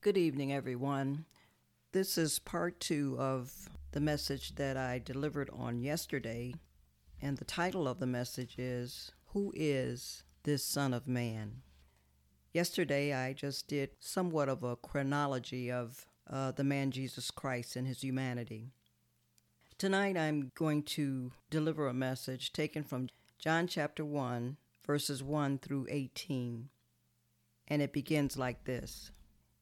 Good evening, everyone. This is part two of the message that I delivered on yesterday, and the title of the message is Who is this Son of Man? Yesterday, I just did somewhat of a chronology of uh, the man Jesus Christ and his humanity. Tonight, I'm going to deliver a message taken from John chapter 1, verses 1 through 18. And it begins like this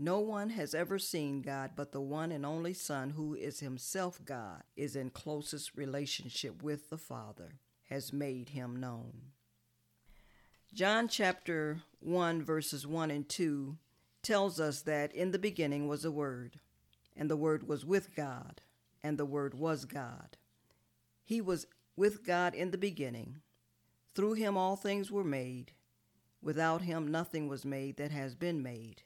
No one has ever seen God, but the one and only Son, who is himself God, is in closest relationship with the Father, has made him known. John chapter 1, verses 1 and 2 tells us that in the beginning was a Word, and the Word was with God, and the Word was God. He was with God in the beginning. Through him all things were made. Without him nothing was made that has been made.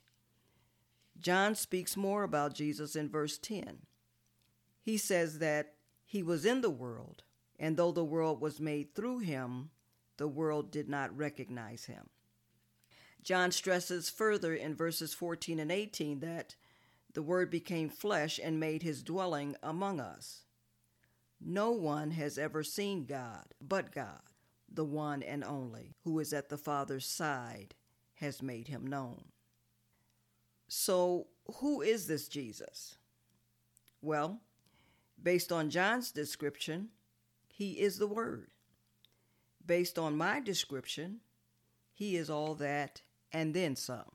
John speaks more about Jesus in verse 10. He says that he was in the world, and though the world was made through him, the world did not recognize him. John stresses further in verses 14 and 18 that the Word became flesh and made his dwelling among us. No one has ever seen God but God, the one and only, who is at the Father's side, has made him known. So, who is this Jesus? Well, based on John's description, he is the Word. Based on my description, he is all that and then some.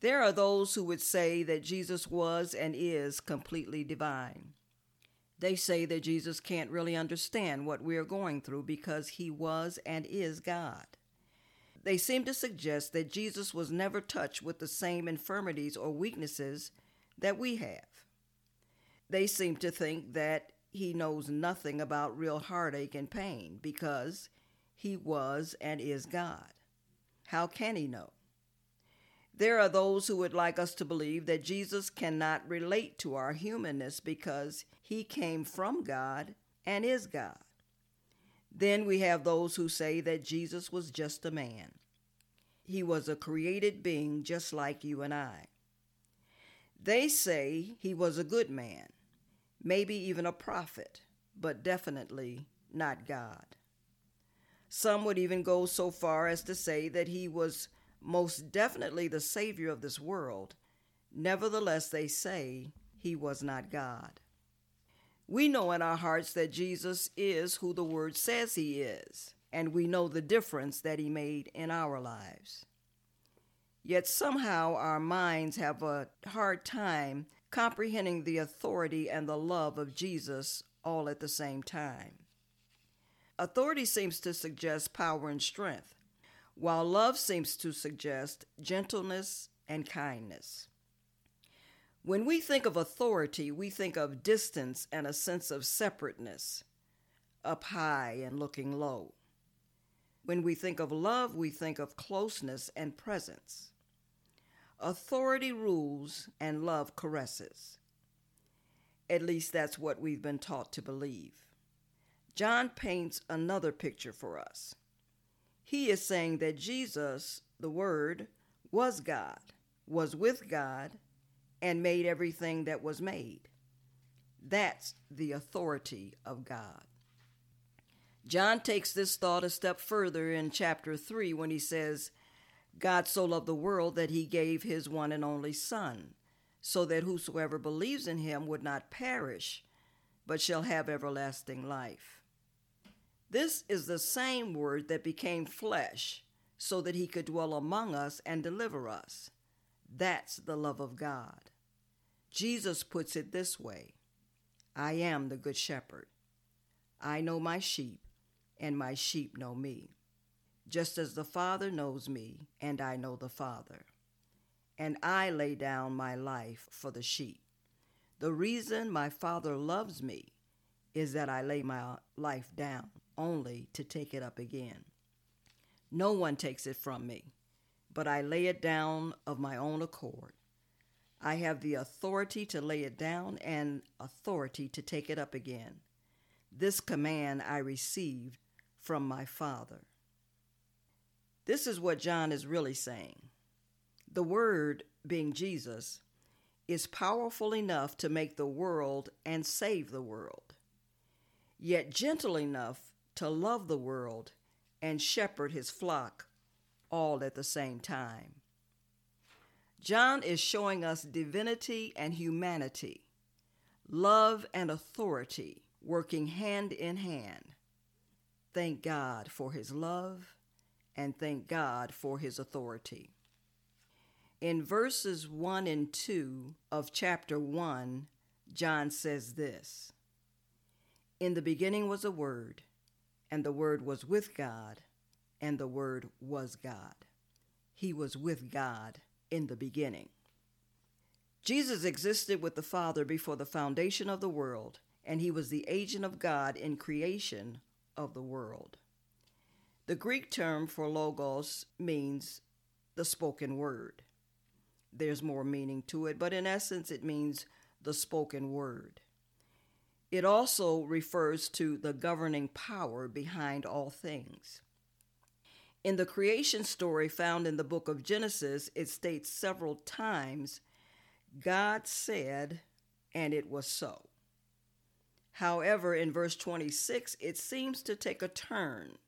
There are those who would say that Jesus was and is completely divine. They say that Jesus can't really understand what we are going through because he was and is God. They seem to suggest that Jesus was never touched with the same infirmities or weaknesses that we have. They seem to think that he knows nothing about real heartache and pain because he was and is God. How can he know? There are those who would like us to believe that Jesus cannot relate to our humanness because he came from God and is God. Then we have those who say that Jesus was just a man. He was a created being just like you and I. They say he was a good man, maybe even a prophet, but definitely not God. Some would even go so far as to say that he was most definitely the Savior of this world. Nevertheless, they say he was not God. We know in our hearts that Jesus is who the Word says he is, and we know the difference that he made in our lives. Yet somehow our minds have a hard time comprehending the authority and the love of Jesus all at the same time. Authority seems to suggest power and strength, while love seems to suggest gentleness and kindness. When we think of authority, we think of distance and a sense of separateness, up high and looking low. When we think of love, we think of closeness and presence. Authority rules and love caresses. At least that's what we've been taught to believe. John paints another picture for us. He is saying that Jesus, the Word, was God, was with God, and made everything that was made. That's the authority of God. John takes this thought a step further in chapter 3 when he says, God so loved the world that he gave his one and only Son, so that whosoever believes in him would not perish, but shall have everlasting life. This is the same word that became flesh, so that he could dwell among us and deliver us. That's the love of God. Jesus puts it this way I am the good shepherd. I know my sheep, and my sheep know me, just as the Father knows me, and I know the Father. And I lay down my life for the sheep. The reason my Father loves me is that I lay my life down only to take it up again. No one takes it from me, but I lay it down of my own accord. I have the authority to lay it down and authority to take it up again. This command I received from my Father. This is what John is really saying. The Word, being Jesus, is powerful enough to make the world and save the world, yet gentle enough to love the world and shepherd his flock all at the same time. John is showing us divinity and humanity, love and authority working hand in hand. Thank God for his love and thank God for his authority. In verses 1 and 2 of chapter 1, John says this In the beginning was a Word, and the Word was with God, and the Word was God. He was with God in the beginning. Jesus existed with the Father before the foundation of the world, and he was the agent of God in creation of the world. The Greek term for logos means the spoken word. There's more meaning to it, but in essence, it means the spoken word. It also refers to the governing power behind all things. In the creation story found in the book of Genesis, it states several times God said, and it was so. However, in verse 26, it seems to take a turn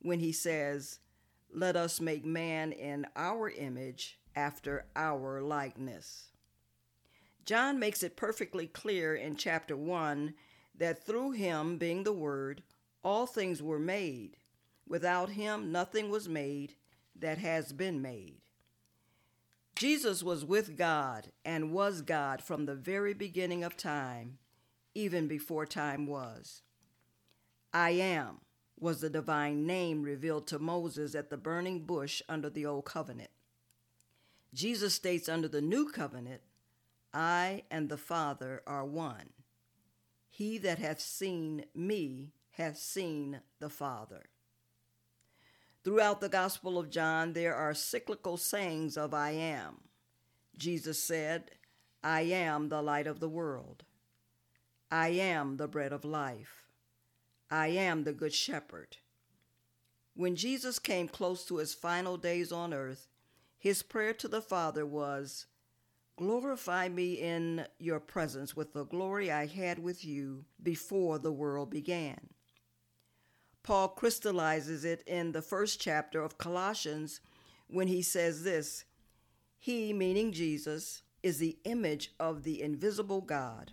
when he says, Let us make man in our image after our likeness. John makes it perfectly clear in chapter 1 that through him, being the Word, all things were made Without him, nothing was made that has been made. Jesus was with God and was God from the very beginning of time, even before time was. I am was the divine name revealed to Moses at the burning bush under the old covenant. Jesus states under the new covenant, I and the Father are one. He that hath seen me hath seen the Father. Throughout the Gospel of John, there are cyclical sayings of I am. Jesus said, I am the light of the world. I am the bread of life. I am the good shepherd. When Jesus came close to his final days on earth, his prayer to the Father was, Glorify me in your presence with the glory I had with you before the world began. Paul crystallizes it in the first chapter of Colossians when he says this He, meaning Jesus, is the image of the invisible God,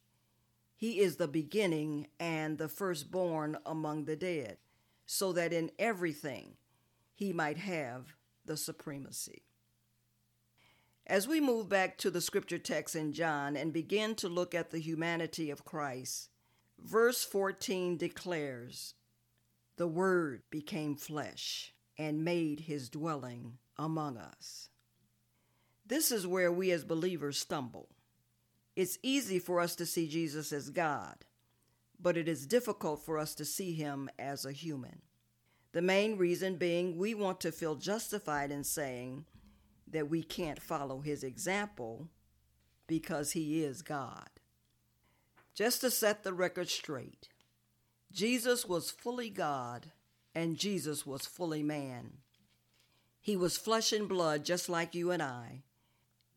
He is the beginning and the firstborn among the dead, so that in everything he might have the supremacy. As we move back to the scripture text in John and begin to look at the humanity of Christ, verse 14 declares, The Word became flesh and made his dwelling among us. This is where we as believers stumble. It's easy for us to see Jesus as God, but it is difficult for us to see him as a human. The main reason being we want to feel justified in saying that we can't follow his example because he is God. Just to set the record straight, Jesus was fully God and Jesus was fully man. He was flesh and blood just like you and I,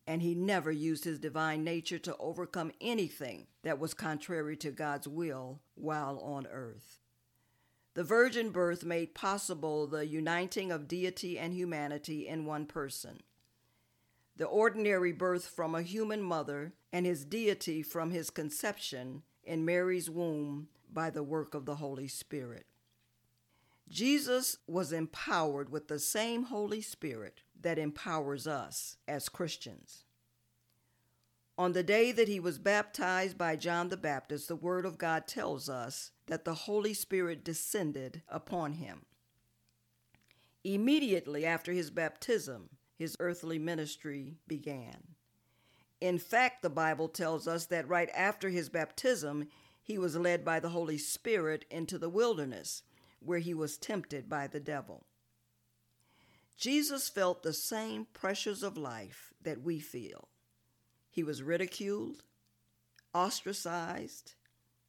and he never used his divine nature to overcome anything that was contrary to God's will while on earth. The virgin birth made possible the uniting of deity and humanity in one person. The ordinary birth from a human mother and his deity from his conception in Mary's womb by the work of the Holy Spirit. Jesus was empowered with the same Holy Spirit that empowers us as Christians. On the day that he was baptized by John the Baptist, the Word of God tells us that the Holy Spirit descended upon him. Immediately after his baptism, his earthly ministry began. In fact, the Bible tells us that right after his baptism, he was led by the Holy Spirit into the wilderness where he was tempted by the devil. Jesus felt the same pressures of life that we feel. He was ridiculed, ostracized,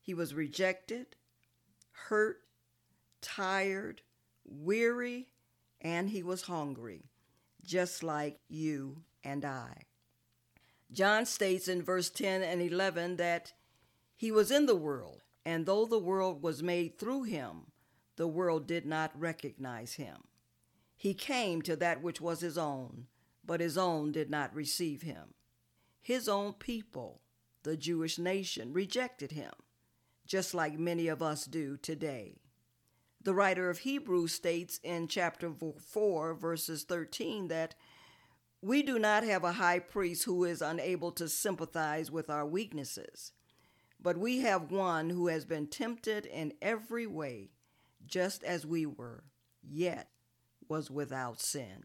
he was rejected, hurt, tired, weary, and he was hungry, just like you and I. John states in verse 10 and 11 that he was in the world, and though the world was made through him, the world did not recognize him. He came to that which was his own, but his own did not receive him. His own people, the Jewish nation, rejected him, just like many of us do today. The writer of Hebrews states in chapter 4, verses 13, that we do not have a high priest who is unable to sympathize with our weaknesses, but we have one who has been tempted in every way just as we were, yet was without sin.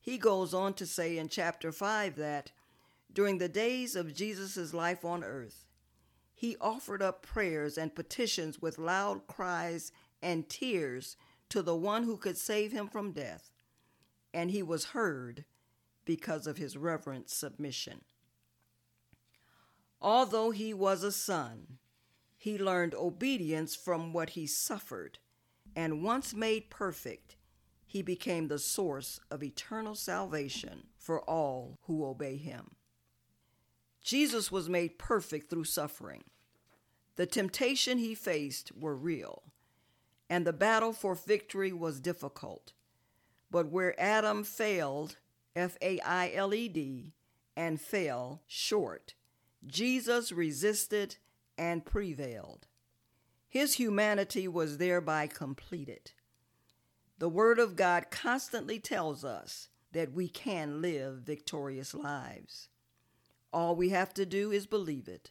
He goes on to say in chapter 5 that during the days of Jesus' life on earth, he offered up prayers and petitions with loud cries and tears to the one who could save him from death, and he was heard because of his reverent submission. Although he was a son, he learned obedience from what he suffered, and once made perfect, he became the source of eternal salvation for all who obey him. Jesus was made perfect through suffering. The temptation he faced were real, and the battle for victory was difficult. But where Adam failed, F A I L E D, and fell short, Jesus resisted and prevailed. His humanity was thereby completed. The Word of God constantly tells us that we can live victorious lives. All we have to do is believe it.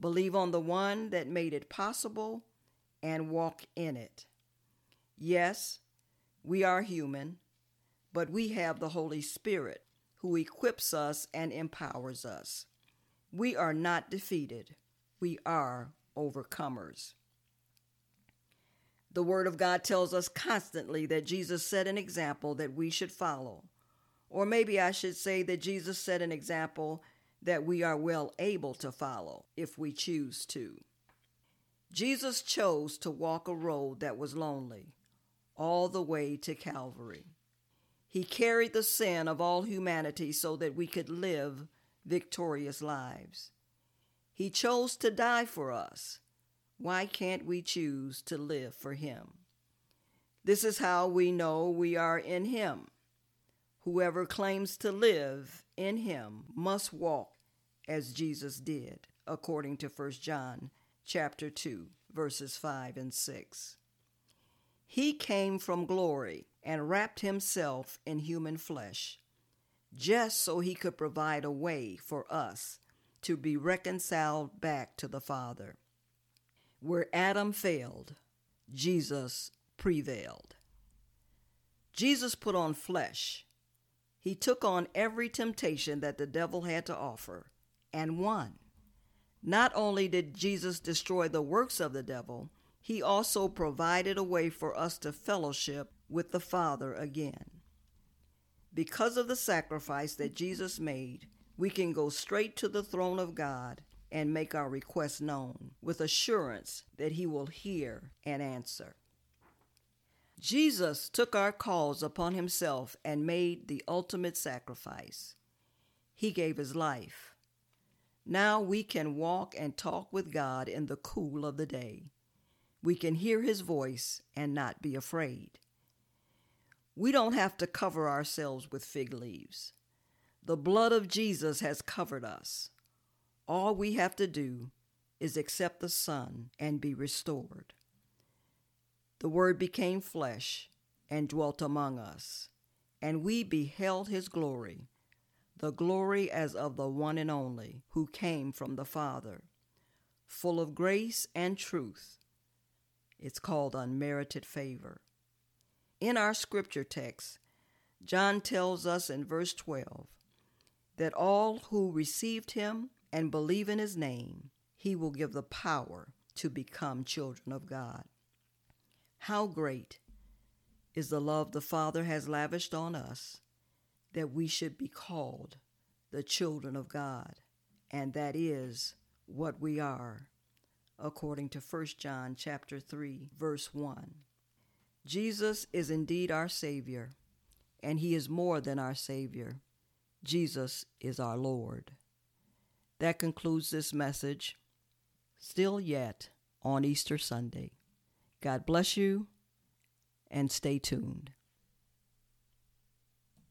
Believe on the one that made it possible and walk in it. Yes, we are human, but we have the Holy Spirit who equips us and empowers us. We are not defeated we are overcomers. The Word of God tells us constantly that Jesus set an example that we should follow. Or maybe I should say that Jesus set an example that we are well able to follow if we choose to. Jesus chose to walk a road that was lonely all the way to Calvary. He carried the sin of all humanity so that we could live victorious lives. He chose to die for us, Why can't we choose to live for Him? This is how we know we are in Him. Whoever claims to live in Him must walk as Jesus did, according to 1 John chapter 2, verses 5 and 6. He came from glory and wrapped himself in human flesh, just so he could provide a way for us to be reconciled back to the Father. Where Adam failed, Jesus prevailed. Jesus put on flesh. He took on every temptation that the devil had to offer and won. Not only did Jesus destroy the works of the devil, he also provided a way for us to fellowship with the Father again. Because of the sacrifice that Jesus made, we can go straight to the throne of God and make our requests known with assurance that He will hear and answer. Jesus took our calls upon Himself and made the ultimate sacrifice. He gave His life. Now we can walk and talk with God in the cool of the day. We can hear His voice and not be afraid. We don't have to cover ourselves with fig leaves. The blood of Jesus has covered us. All we have to do is accept the Son and be restored. The Word became flesh and dwelt among us, and we beheld his glory, the glory as of the one and only who came from the Father, full of grace and truth. It's called unmerited favor. In our scripture text, John tells us in verse 12 that all who received him and believe in his name, he will give the power to become children of God. How great is the love the Father has lavished on us that we should be called the children of God, and that is what we are, according to 1 John chapter 3, verse 1. Jesus is indeed our Savior, and He is more than our Savior. Jesus is our Lord. That concludes this message. Still yet on Easter Sunday. God bless you and stay tuned.